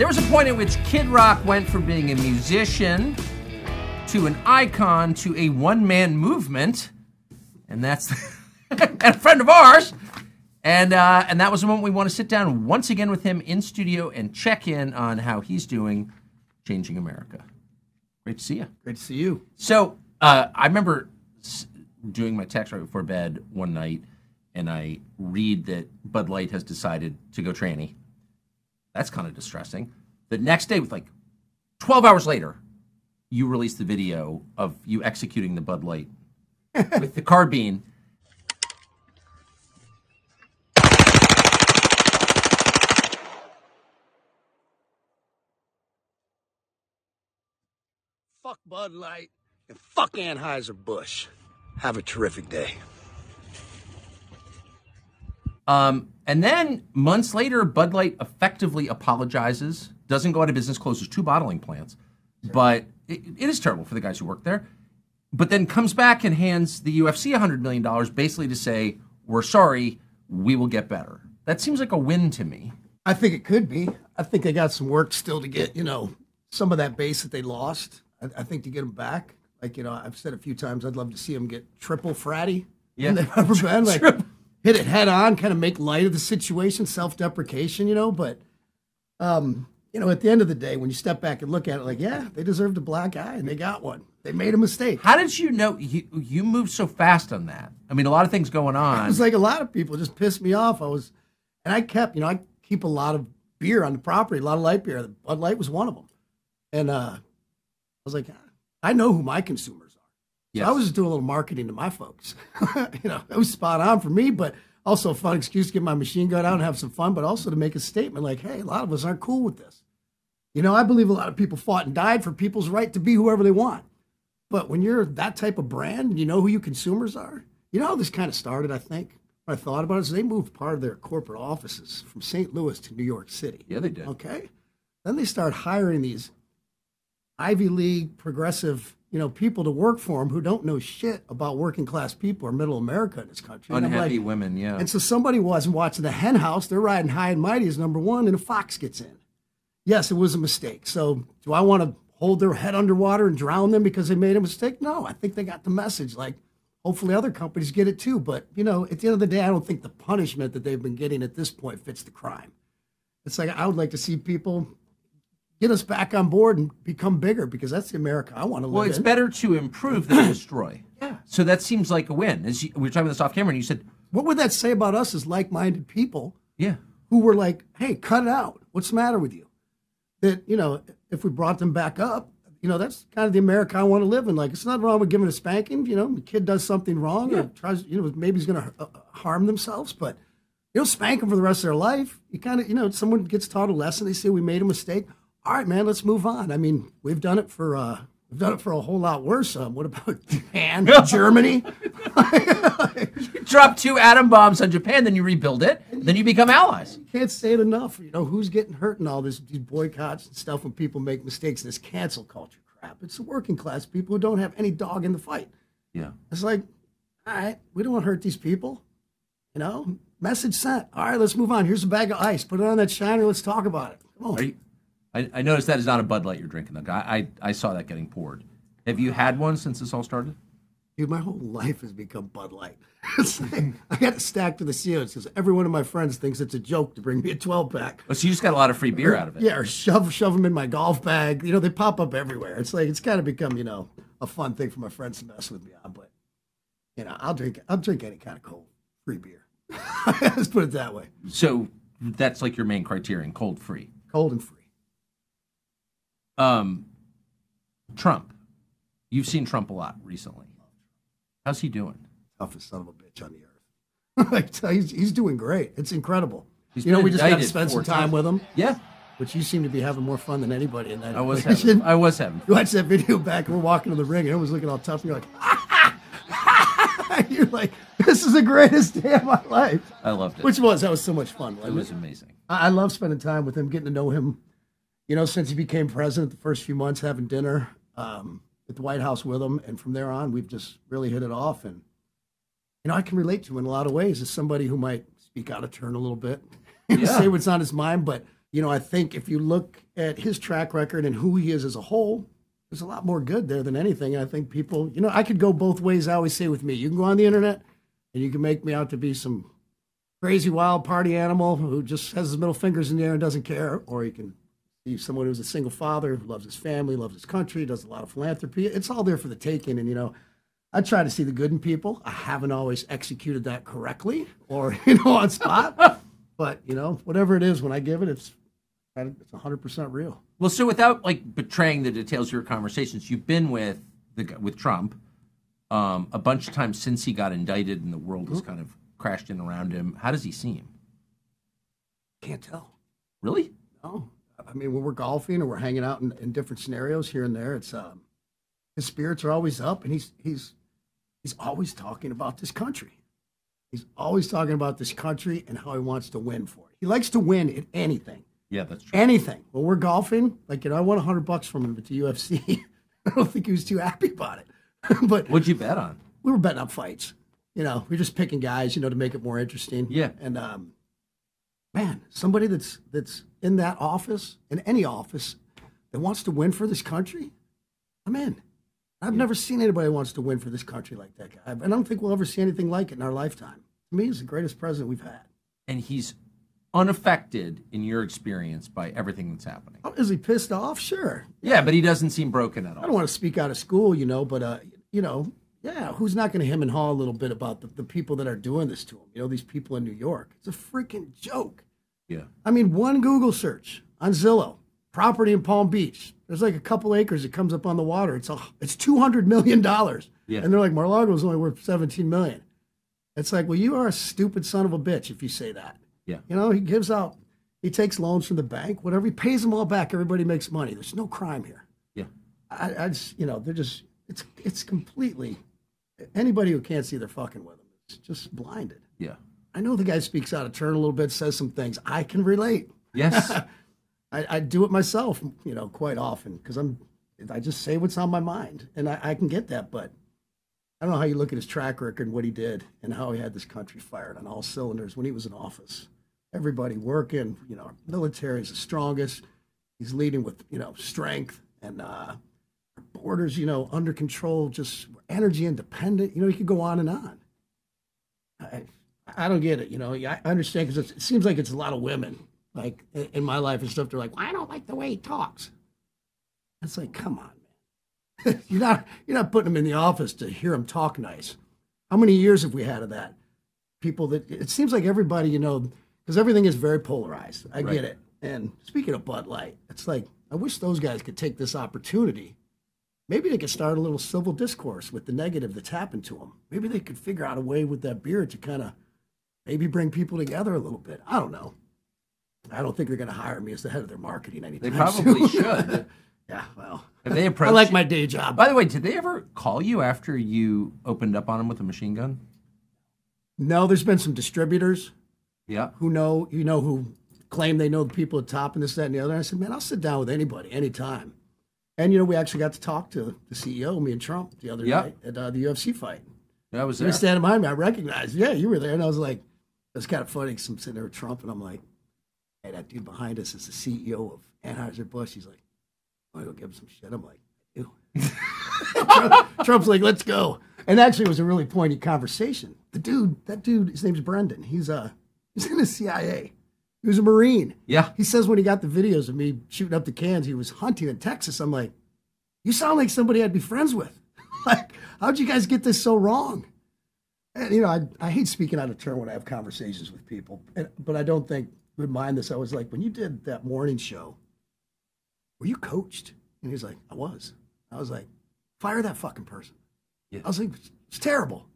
There was a point at which Kid Rock went from being a musician to an icon to a one man movement, and that's and a friend of ours. And uh, and that was the moment we want to sit down once again with him in studio and check in on how he's doing, changing America. Great to see you. Great to see you. So uh, I remember doing my text right before bed one night, and I read that Bud Light has decided to go tranny. That's kind of distressing. The next day, with like 12 hours later, you release the video of you executing the Bud Light with the carbine. Fuck Bud Light and fuck Anheuser-Busch. Have a terrific day. Um, and then months later, Bud Light effectively apologizes, doesn't go out of business, closes two bottling plants. But it, it is terrible for the guys who work there. But then comes back and hands the UFC $100 million basically to say, we're sorry, we will get better. That seems like a win to me. I think it could be. I think they got some work still to get, you know, some of that base that they lost. I, I think to get them back. Like, you know, I've said a few times, I'd love to see them get triple fratty. Yeah. in the rubber band. Like, Triple. Hit it head on, kind of make light of the situation, self deprecation, you know. But, um, you know, at the end of the day, when you step back and look at it, like, yeah, they deserved a black eye and they got one. They made a mistake. How did you know you, you moved so fast on that? I mean, a lot of things going It on. was like a lot of people just pissed me off. I was, and I kept, you know, I keep a lot of beer on the property, a lot of light beer. Bud Light was one of them, and uh, I was like, I know who my consumers are. Yes. So I was just doing a little marketing to my folks. you know, it was spot on for me, but also a fun excuse to get my machine gun out and have some fun, but also to make a statement like, hey, a lot of us aren't cool with this. You know, I believe a lot of people fought and died for people's right to be whoever they want. But when you're that type of brand and you know who your consumers are, you know how this kind of started, I think. When I thought about it, is they moved part of their corporate offices from St. Louis to New York City. yeah, they did. Okay. Then they start hiring these Ivy League progressive, you know, people to work for them who don't know shit about working class people or middle America in this country. Unhappy like- women, yeah. and so somebody wasn't watching the hen house. They're riding high and mighty as number one, and a fox gets in. Yes, it was a mistake. So do I want to hold their head underwater and drown them because they made a mistake? No, I think they got the message. Like, hopefully other companies get it too. But, you know, at the end of the day, I don't think the punishment that they've been getting at this point fits the crime. It's like I would like to see people get us back on board and become bigger because that's the America I want to live in. Well, it's in. better to improve than destroy. Yeah. So that seems like a win. As you, we were talking about this off camera, and you said, What would that say about us as like-minded people "Yeah, who were like, "Hey, cut it out. What's the matter with you?" That you know, if we brought them back up, you know, that's kind of the America I want to live in. Like, it's not wrong with giving a spanking. You know, the kid does something wrong or tries, you know, maybe he's going to uh, harm themselves, but you don't spank them for the rest of their life. You kind of, you know, someone gets taught a lesson. They say we made a mistake. All right, man, let's move on. I mean, we've done it for. uh We've done it for a whole lot worse. Um, what about Japan, Germany? you drop two atom bombs on Japan, then you rebuild it, then you become allies." You can't say it enough. You know, who's getting hurt in all this these boycotts and stuff when people make mistakes, this cancel culture crap. It's the working class people who don't have any dog in the fight. Yeah. It's like, all right, we don't want to hurt these people. You know, message sent. All right, let's move on. Here's a bag of ice. Put it on that shiner. Let's talk about it. Come on. I, I noticed that is not a Bud Light you're drinking. Though. I, I I saw that getting poured. Have you had one since this all started? Dude, my whole life has become Bud Light. It's like, I got it stacked to the ceiling because every one of my friends thinks it's a joke to bring me a 12 pack. Oh, so you just got a lot of free beer out of it. Yeah, or shove shove them in my golf bag. You know, they pop up everywhere. It's like it's kind of become you know a fun thing for my friends to mess with me on. But you know, I'll drink I'll drink any kind of cold free beer. Let's put it that way, So that's like your main criterion: cold free. cold and free. Um, Trump. You've seen Trump a lot recently. How's he doing? Toughest son of a bitch on the earth. I tell you, he's, he's doing great. It's incredible. He's you know, we just got to spend some time times. with him, Yeah, which you seem to be having more fun than anybody in that. I was equation. having. I was having. You watch that video back, we're walking to the ring, and everyone's looking all tough, and you're like, you're like, this is the greatest day of my life. I loved it. Which was that was so much fun. it was it? amazing. I I love spending time with him, getting to know him. You know, since he became president, the first few months having dinner um, at the White House with him, and from there on, we've just really hit it off. And you know, I can relate to him in a lot of ways as somebody who might speak out of turn a little bit, Yeah. say what's on his mind, but you know, I think if you look at his track record and who he is as a whole, there's a lot more good there than anything. I think people, you know, I could go both ways. I always say with me, you can go on the internet and you can make me out to be some crazy wild party animal who just has his middle fingers in the air and doesn't care, or you can be someone who's a single father who loves his family, loves his country, does a lot of philanthropy. It's all there for the taking. And, you know, I try to see the good in people. I haven't always executed that correctly or, you know, on spot. but, you know, whatever it is, when I give it, it's it's 100% real. Well, so without like betraying the details of your conversations, you've been with the with Trump um, a bunch of times since he got indicted and the world has kind of crashed in around him. How does he seem? Can't tell. Really? No. I mean, when we're golfing or we're hanging out in, in different scenarios here and there, it's um, his spirits are always up, and he's he's he's always talking about this country. He's always talking about this country and how he wants to win for it. He likes to win at anything. Yeah, that's true. Anything. Well, we're golfing, like you know, I won hundred bucks from him at the UFC. I don't think he was too happy about it. but what'd you bet on? We were betting on fights. You know, we're just picking guys, you know, to make it more interesting. Yeah. And um, man, somebody that's that's in that office, in any office, that wants to win for this country, I'm in. I've yeah. never seen anybody who wants to win for this country like that guy. And I don't think we'll ever see anything like it in our lifetime. To me, he's the greatest president we've had. And he's unaffected in your experience by everything that's happening. Oh, is he pissed off? Sure. Yeah, but he doesn't seem broken at all. I don't want to speak out of school, you know, but uh, you know, yeah, who's not going to him and haw a little bit about the, the people that are doing this to him? You know, these people in New York. It's a freaking joke. Yeah. I mean, one Google search on Zillow, property in Palm Beach. There's like a couple acres that comes up on the water. It's a, it's two hundred million dollars. Yeah. And they're like, Mar-a-Lago is only worth seventeen million. It's like, well, you are a stupid son of a bitch if you say that. Yeah. You know, he gives out, he takes loans from the bank, whatever. He pays them all back. Everybody makes money. There's no crime here. Yeah. I, I just, you know, they're just, it's, it's completely, anybody who can't see they're fucking with him is just blinded. Yeah. I know the guy speaks out of turn a little bit, says some things. I can relate. Yes. I, I, do it myself, you know, quite often because I'm, I just say what's on my mind, and I, I, can get that. But I don't know how you look at his track record and what he did, and how he had this country fired on all cylinders when he was in office. Everybody working, you know, military is the strongest. He's leading with, you know, strength and uh, borders, you know, under control, just energy independent. You know, you could go on and on. I, I don't get it. You know, I understand because it seems like it's a lot of women, like in my life and stuff. They're like, well, I don't like the way he talks. It's like, come on, man. you're not you're not putting him in the office to hear him talk nice. How many years have we had of that? People that it seems like everybody, you know, because everything is very polarized. I right. get it. And speaking of Bud Light, it's like I wish those guys could take this opportunity. Maybe they could start a little civil discourse with the negative that's happened to them. Maybe they could figure out a way with that beer to kind of maybe bring people together a little bit. I don't know. I don't think they're going to hire me as the head of their marketing anytime They probably soon. should. yeah, well, Have they approached I like my day job. By the way, did they ever call you after you opened up on them with a machine gun? no, there's been some distributors Yeah. who know, you know, who claim they know the people at top and this, that, and the other. And I said, man, I'll sit down with anybody, anytime. And, you know, we actually got to talk to the CEO, me and Trump, the other Yeah. night at uh, the UFC fight. That was He there. was standing behind me. I recognized, yeah, you were there. And I was like, it's kind of funny because I'm sitting there with Trump and I'm like, hey, that dude behind us is the CEO of Anheuser-Busch. He's like, want to go give him some shit? I'm like. Trump- Trump's like, let's go. And actually, it was a really pointy conversation. The dude, that dude, his name's Brendan. He's uh, he's in the CIA. He was a Marine. Yeah. He says when he got the videos of me shooting up the cans, he was hunting in Texas. I'm like, you sound like somebody I'd be friends with. like, how'd you guys get this so wrong? And, you know, I, I hate speaking out of turn when I have conversations with people, and, but I don't think would mind this. I was like, when you did that morning show, were you coached? And he's like, I was. I was like, fire that fucking person. Yeah. I was like, it's terrible.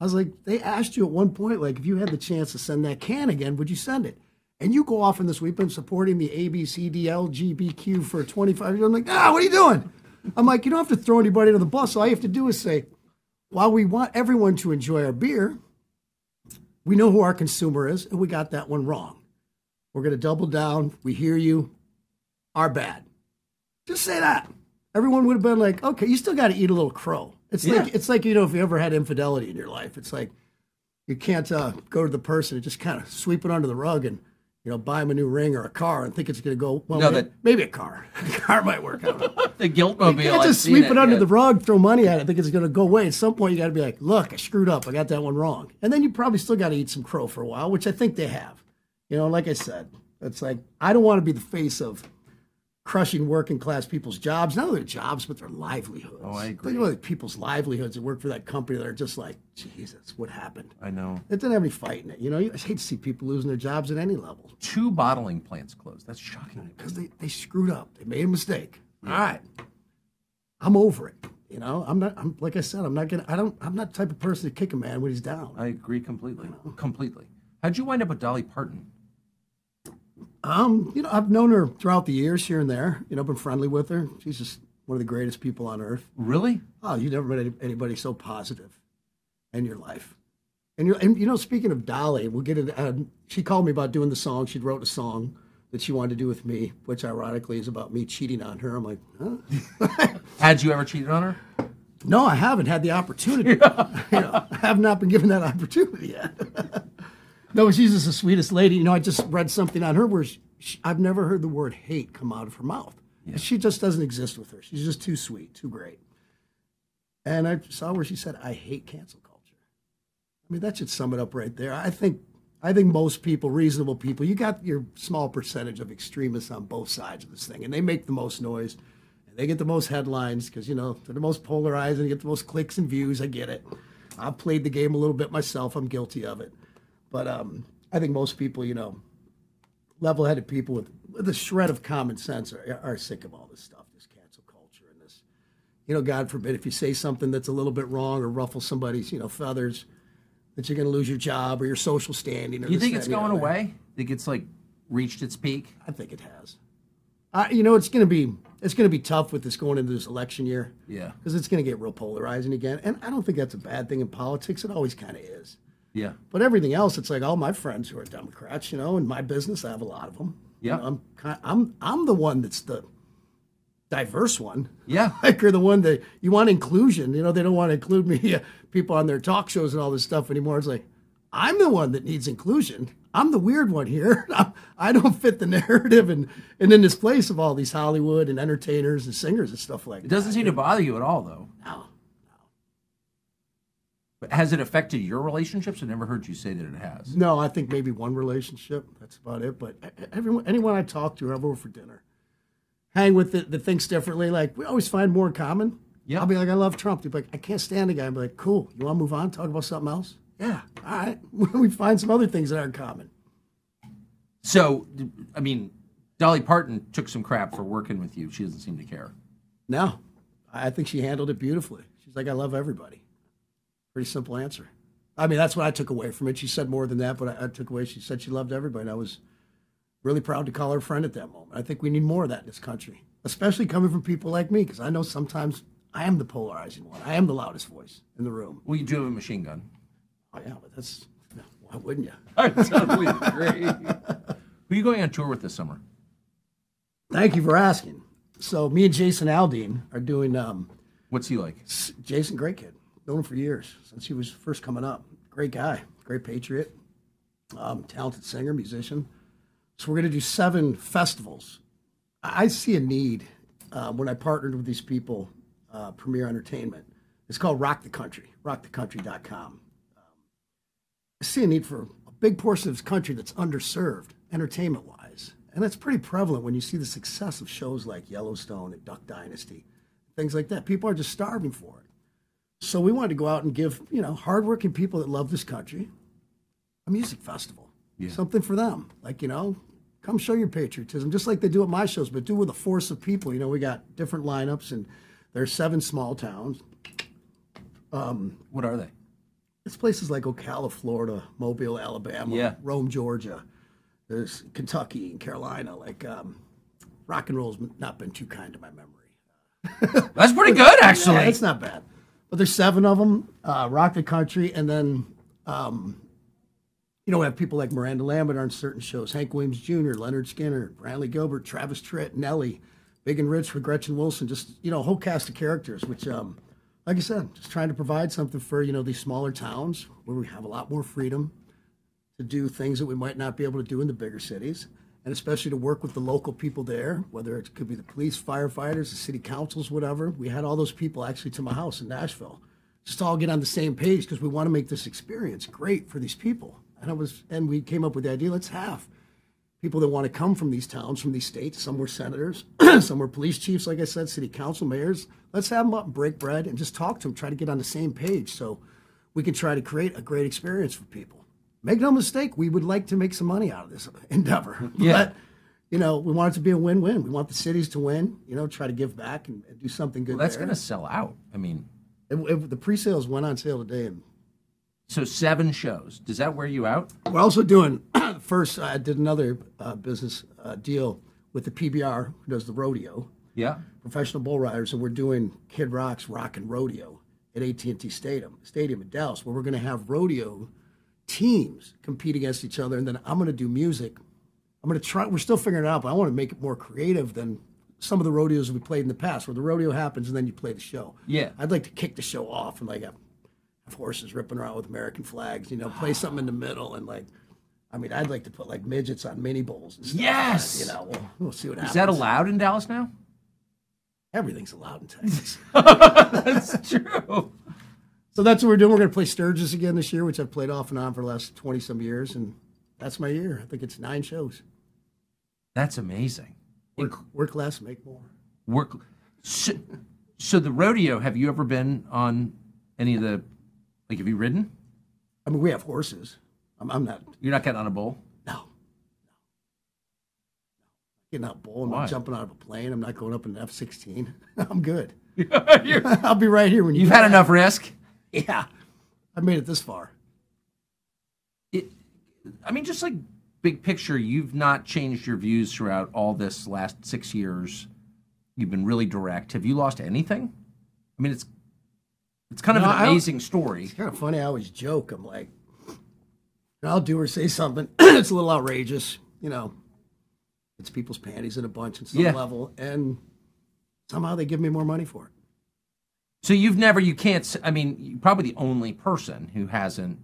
I was like, they asked you at one point, like, if you had the chance to send that can again, would you send it? And you go off in this we've been supporting the ABCDLGBQ for 25 years. I'm like, ah, what are you doing? I'm like, you don't have to throw anybody under the bus. All you have to do is say, while we want everyone to enjoy our beer, we know who our consumer is, and we got that one wrong. We're going to double down. We hear you. Our bad. Just say that. Everyone would have been like, okay, you still got to eat a little crow. It's Yeah. like it's like you know if you ever had infidelity in your life, it's like you can't uh, go to the person and just kind of sweep it under the rug and you know, buy him a new ring or a car and think it's going to go. Well, No, may- that- maybe a car. a car might work out. The guilt mobile. You can't I've just seen sweep it, under yeah. the rug, throw money at it, think it's going to go away. At some point, you got to be like, look, I screwed up. I got that one wrong. And then you probably still got to eat some crow for a while, which I think they have. You know, like I said, it's like, I don't want to be the face of crushing working class people's jobs, not only their jobs, but their livelihoods. Oh, I agree. Think about people's livelihoods that work for that company that are just like, Jesus, what happened? I know. It didn't have any fight in it. You know, I hate to see people losing their jobs at any level Two bottling plants closed. That's shocking. because they, they screwed up. They made a mistake. All right. I'm over it. You know, I'm not, I'm like I said, I'm not gonna, I don't, I'm not the type of person to kick a man when he's down. I agree completely. Completely. How'd you wind up with Dolly Parton? Um, you know, I've known her throughout the years here and there. You know, been friendly with her. She's just one of the greatest people on earth. Really? Oh, you never met anybody so positive in your life. And you, and you know, speaking of Dolly, we'll get it. Um, she called me about doing the song. She wrote a song that she wanted to do with me, which ironically is about me cheating on her. I'm like, huh? Had you ever cheated on her? No, I haven't had the opportunity. you know, I have not been given that opportunity yet. no, she's just the sweetest lady. You know, I just read something on her where she, she- I've never heard the word hate come out of her mouth. She just doesn't exist with her. She's just too sweet, too great. And I saw where she said, "I hate cancel culture." I mean, that should sum it up right there. I think, I think most people, reasonable people, you got your small percentage of extremists on both sides of this thing, and they make the most noise. And they get the most headlines because you know they're the most polarized and get the most clicks and views. I get it. I've played the game a little bit myself. I'm guilty of it, but um, I think most people, you know, level-headed people with, with a shred of common sense are, are sick of all this stuff, this cancel culture and this. You know, God forbid if you say something that's a little bit wrong or ruffle somebody's, you know, feathers, that you're going to lose your job or your social standing. Or You think it's going away? Think it's like reached its peak? I think it has. I, you know, it's going to be it's going to be tough with this going into this election year. Yeah. because it's going to get real polarizing again, and I don't think that's a bad thing in politics. It always kind of is. Yeah. But everything else, it's like all my friends who are Democrats, you know, in my business, I have a lot of them. You Yeah. know, I'm kind I'm I'm the one that's the diverse one. Yeah. Like you're the one that you want inclusion. You know, they don't want to include me, uh, people on their talk shows and all this stuff anymore. It's like I'm the one that needs inclusion. I'm the weird one here. I'm, don't fit the narrative and and in this place of all these Hollywood and entertainers and singers and stuff like It that. doesn't seem to bother you at all, though. No. But has it affected your relationships? I never heard you say that it has. No, I think maybe one relationship. That's about it. But everyone, anyone I talk to, have over for dinner, hang with it that thinks differently. Like we always find more in common. Yeah. I'll be like, I love Trump. They'll be like, I can't stand the guy. I'm like, cool. You want to move on? Talk about something else? Yeah. All right. we find some other things that are in common. So, I mean, Dolly Parton took some crap for working with you. She doesn't seem to care. No, I think she handled it beautifully. She's like, I love everybody. Pretty simple answer. I mean, that's what I took away from it. She said more than that, but I, I took away. She said she loved everybody. And I was really proud to call her a friend at that moment. I think we need more of that in this country, especially coming from people like me, because I know sometimes I am the polarizing one. I am the loudest voice in the room. Well, you do have a machine gun. Oh, yeah, but that's, why wouldn't you? I totally agree. Who are you going on tour with this summer? Thank you for asking. So, me and Jason Aldean are doing um, What's he like? Jason, great kid. Known him for years since he was first coming up. Great guy, great patriot, um, talented singer, musician. So we're going to do seven festivals. I see a need uh, when I partnered with these people, uh, Premier Entertainment. It's called Rock the Country, rockthecountry.com. Um, I see a need for a big portion of this country that's underserved, entertainment wise. And that's pretty prevalent when you see the success of shows like Yellowstone and Duck Dynasty, things like that. People are just starving for it. So we wanted to go out and give, you know, hardworking people that love this country a music festival. Yeah. Something for them. Like, you know, come show your patriotism, just like they do at my shows, but do with a force of people. You know, we got different lineups and there's seven small towns. What are they? It's places like Ocala, Florida, Mobile, Alabama, Yeah. Rome, Georgia. There's Kentucky and Carolina. Like um, rock and roll's not been too kind to my memory. That's pretty good, actually. Yeah, it's not bad. But there's seven of them. Uh, rock the country, and then um, you know we have people like Miranda Lambert on certain shows, Hank Williams Jr., Lynyrd Skynyrd, Brantley Gilbert, Travis Tritt, Nelly, Big and Rich with Gretchen Wilson. Just you know a whole cast of characters, which um, like I said, just trying to provide something for you know these smaller towns where we have a lot more freedom to do things that we might not be able to do in the bigger cities, and especially to work with the local people there, whether it could be the police, firefighters, the city councils, whatever. We had all those people actually to my house in Nashville, just all get on the same page because we want to make this experience great for these people. And I was, and we came up with the idea: let's have people that want to come from these towns, from these states. Some were senators, some were police chiefs, like I said, city council mayors. Let's have them up and break bread and just talk to them, try to get on the same page so we can try to create a great experience for people. Make no mistake, we would like to make some money out of this endeavor. Yeah. But, you know, we want it to be a win win. We want the cities to win, you know, try to give back and, and do something good Well, that's going to sell out. I mean, It- it- the pre sales went on sale today and so seven shows. Does that wear you out? We're also doing first. I did another uh, business uh, deal with the PBR, who does the rodeo, Yeah. professional bull riders, and we're doing Kid Rock's Rock and Rodeo at AT&T Stadium, Stadium in Dallas, where we're going to have rodeo teams compete against each other, and then I'm going to do music. I'm going to try. We're still figuring it out, but I want to make it more creative than some of the rodeos we played in the past, where the rodeo happens and then you play the show. Yeah. I'd like to kick the show off and like have, have horses ripping around with American flags. You know, play ah. something in the middle and like. I mean, I'd like to put like midgets on mini bowls and stuff. Yes! You know, we'll, we'll see what happens. Is that allowed in Dallas now? Everything's allowed in Texas. That's true. So that's what we're doing. We're going to play Sturgis again this year, which I've played off and on for the last 20 some years. And that's my year. I think it's nine shows. That's amazing. Work, work less, make more. Work. So, so the rodeo. Have you ever been on any of the? Like, have you ridden? I mean, we have horses. I'm, I'm not, You're not getting on a bull. no. no. Getting out bull. I'm Why? not jumping out of a plane. I'm not going up in an F 16. I'm good. I'll be right here when you You've had enough risk. Yeah. I made it this far. It, I mean, just like big picture, you've not changed your views throughout all this last six years. You've been really direct. Have you lost anything? I mean, it's it's kind of No, an amazing story. It's kind of funny. I always joke. I'm like, I'll do or say something. it's a little outrageous, you know. It's people's panties in a bunch at some Yeah. level, and somehow they give me more money for it. So you've never, you can't. I mean, you're probably the only person who hasn't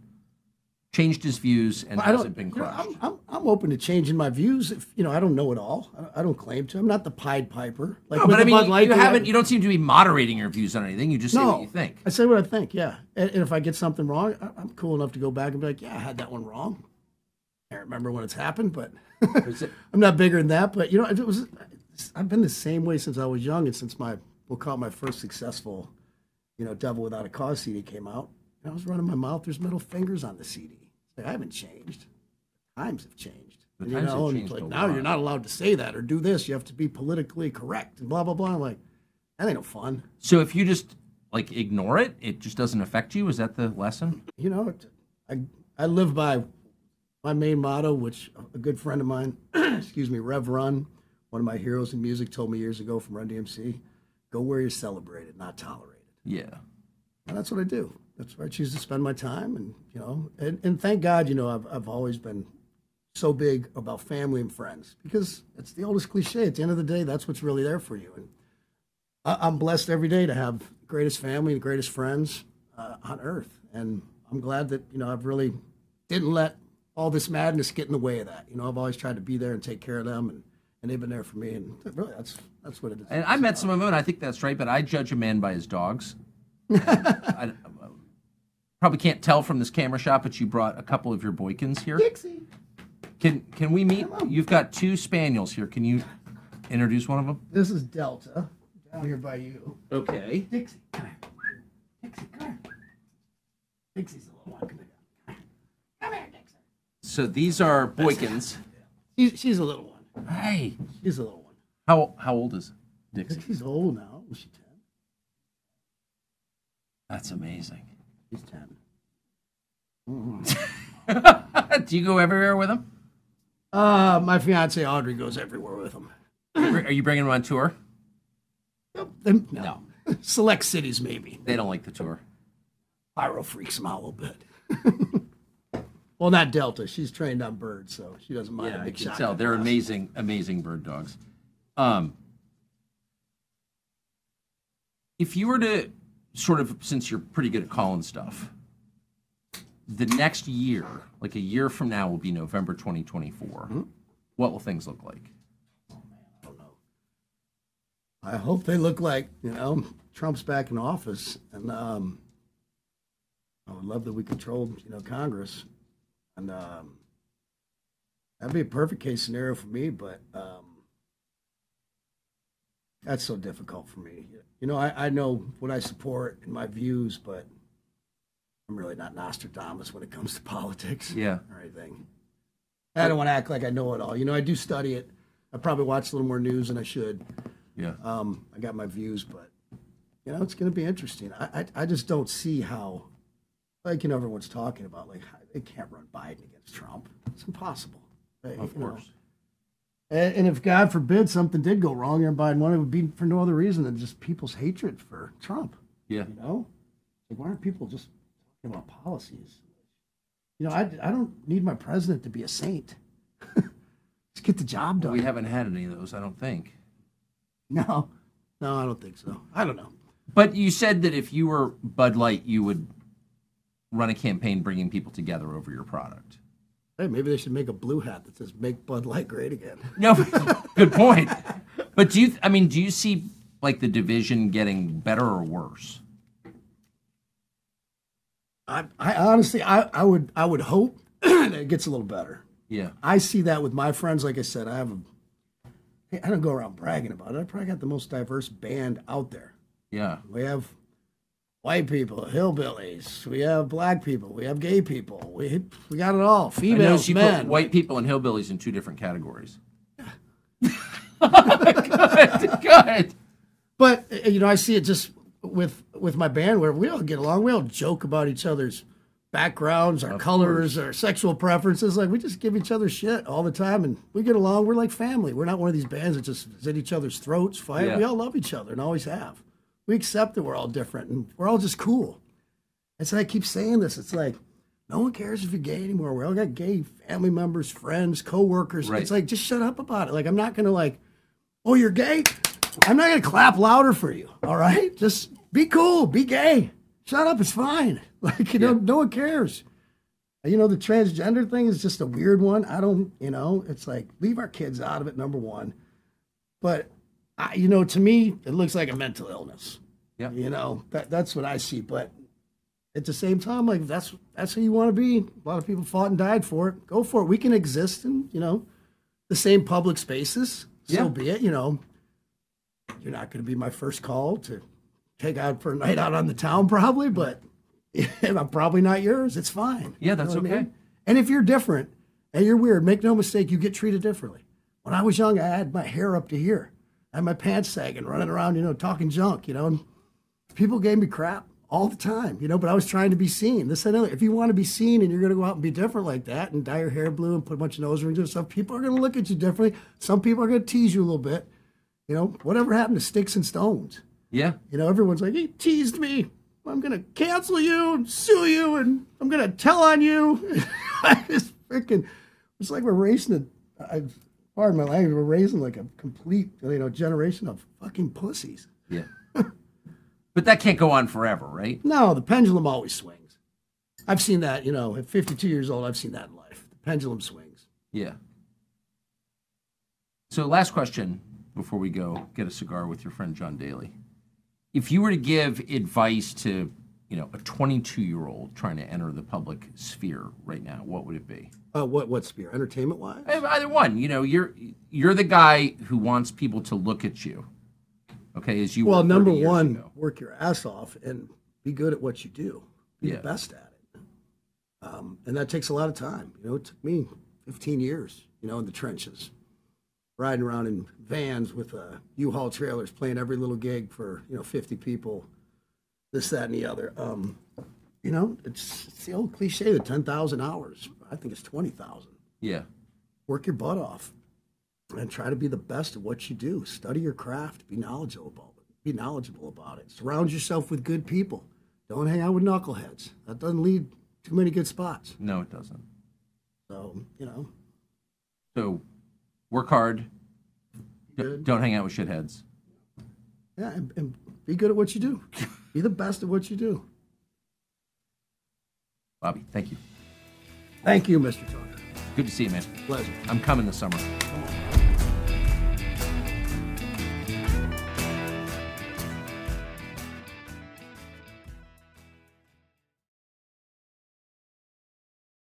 changed his views and I hasn't been you know, crushed. I'm, I'm, I'm open to changing my views. If you know, I don't know it all. I, don't claim to. I'm not the Pied Piper. Like no, but I mean, Light you haven't. You don't seem to be moderating your views on anything. You just say no, what you think. I say what I think. Yeah, and, and if I get something wrong, I, I'm cool enough to go back and be like, yeah, I had that one wrong. I Can't remember when it's happened, but I'm not bigger than that. But you know, it was. I've been the same way since I was young, and since my we'll call it my first successful, you know, "Devil Without a Cause" CD came out. And I was running my mouth. There's middle fingers on the CD. Like, I haven't changed. Times have changed. The And, times know, have and changed like now lot. you're not allowed to say that or do this. You have to be politically correct and blah blah blah. I'm like, that ain't no fun. So if you just like ignore it, it just doesn't affect you. Is that the lesson? you know, I I live by my main motto, which a good friend of mine, excuse me, Rev Run, one of my heroes in music, told me years ago from Run DMC, go where you're celebrated, not tolerated. Yeah. And that's what I do. That's where I choose to spend my time, and you know, and, and thank God, you know, I've I've always been so big about family and friends because it's the oldest cliche. At the end of the day, that's what's really there for you. And I, I'm blessed every day to have the greatest family and greatest friends uh, on earth, and I'm glad that you know I've really didn't let all this madness get in the way of that. You know, I've always tried to be there and take care of them, and and they've been there for me, and really, that's that's what it is. And I met some of them, and I think that's right. But I judge a man by his dogs. I, probably can't tell from this camera shot, but you brought a couple of your Boykins here. Dixie. Can can we meet? You've got two spaniels here. Can you introduce one of them? This is Delta down here by you. Okay. Dixie, come here. Dixie, come here. Dixie's a little one. Come here. Come here, Dixie. So these are Boykins. She's, she's a little one. Hey, She's a little one. how how old is Dixie? She's old now. Was she 10? That's amazing. She's 10. Do you go everywhere with them? Uh, my fiance Audrey goes everywhere with him. Are you bringing them on tour? Them- no. Select cities, maybe. They don't like the tour. Pyro freaks them out a little bit. well, not Delta. She's trained on birds, so she doesn't mind a Yeah, I big can shot. tell. They're amazing, amazing bird dogs. Um, if you were to sort of, since you're pretty good at calling stuff, the next year, like a year from now, will be November 2024. What will things look like? I hope they look like you know Trump's back in office, and um, I would love that we controlled you know Congress, and um, that'd be a perfect case scenario for me. But um, that's so difficult for me. You know, I, I know what I support and my views, but I'm really not Nostradamus when it comes to politics Yeah. or anything. I don't want to act like I know it all. You know, I do study it. I probably watch a little more news than I should. Yeah. Um, I got my views, but you know, it's going to be interesting. I, I I just don't see how, like you know, everyone's talking about like they can't run Biden against Trump. It's impossible. They- Of you know. course. And, and if God forbid something did go wrong and Biden won, it would be for no other reason than just people's hatred for Trump. Yeah. You know, like why aren't people just talking about policies? You know, I I don't need my president to be a saint. just get the job done. We haven't had any of those, I don't think. No, no, I don't think so. I don't know. But you said that if you were Bud Light, you would run a campaign bringing people together over your product. Hey, maybe they should make a blue hat that says "Make Bud Light Great Again." No, good point. But do you? I mean, do you see like the division getting better or worse? I, I honestly, I, I would, I would hope that it gets a little better. Yeah. I see that with my friends. Like I said, I have a. I don't go around bragging about it. I probably got the most diverse band out there. Yeah. We have white people, hillbillies. We have black people. We have gay people. We we got it all. Females, men. put white people and hillbillies in two different categories. good. Good. But you know, I see it just with with my band where we all get along. We all joke about each other's backgrounds, our colors, our sexual preferences. Like we just give each other shit all the time, and we get along. We're like family. We're not one of these bands that just is at each other's throats, fight. Yeah. We all love each other and always have. We accept that we're all different and we're all just cool. And so I keep saying this. It's like no one cares if you're gay anymore. We all got gay family members, friends, coworkers. Right. It's like just shut up about it. Like I'm not gonna like, oh, you're gay. I'm not gonna clap louder for you. All right, just be cool, be gay. Shut up, it's fine. Like you know, no one cares. You know, the transgender thing is just a weird one. I don't, you know, it's like leave our kids out of it. Number one, but I, you know, to me, it looks like a mental illness. Yeah. You know, that that's what I see. But at the same time, like that's that's who you want to be. A lot of people fought and died for it. Go for it. We can exist in, you know, the same public spaces. So Yeah. be it. You know, you're not going to be my first call to take out for a night out on the town, probably, but I'm probably not yours. It's fine. Yeah, You that's know what I okay. mean? And if you're different and you're weird, make no mistake, you get treated differently. When I was young, I had my hair up to here. I had my pants sagging, running around, you know, talking junk, you know. And people gave me crap all the time, you know, but I was trying to be seen. This and other. If you want to be seen and you're going to go out and be different like that and dye your hair blue and put a bunch of nose rings and stuff, people are going to look at you differently. Some people are going to tease you a little bit. You know, whatever happened to sticks and stones? Yeah. You know, everyone's like, he teased me. I'm going to cancel you and sue you and I'm going to tell on you. I just freaking, it's like we're raising a, I, pardon my language, we're raising like a complete, you know, generation of fucking pussies. Yeah. but that can't go on forever, right? No, the pendulum always swings. I've seen that, you know, at 52 years old, I've seen that in life. The pendulum swings. Yeah. So, last question before we go get a cigar with your friend John Daly. If you were to give advice to, you know, a 22 year old trying to enter the public sphere right now, what would it be? Uh, what, what spear? Entertainment wise? Either one. You know, you're you're the guy who wants people to look at you. Okay, as you Well, number one, ago. work your ass off and be good at what you do. Be Yeah. the best at it. Um, and that takes a lot of time. You know, it took me 15 years, you know, in the trenches, riding around in vans with uh, U-Haul trailers, playing every little gig for, you know, 50 people, this, that, and the other. Um, you know, it's, it's the old cliche, the 10,000 hours. I think it's 20,000 Yeah. work your butt off and try to be the best at what you do. Study your craft. Be knowledgeable about it. Be knowledgeable about it. Surround yourself with good people. Don't hang out with knuckleheads. That doesn't lead to many good spots. No, it doesn't. So, you know, So, work hard. D- don't hang out with shitheads. yeah, and, and be good at what you do. be the best at what you do. Bobby, thank you. Thank you, Mr. Tucker. Good to see you, man. Pleasure. I'm coming this summer.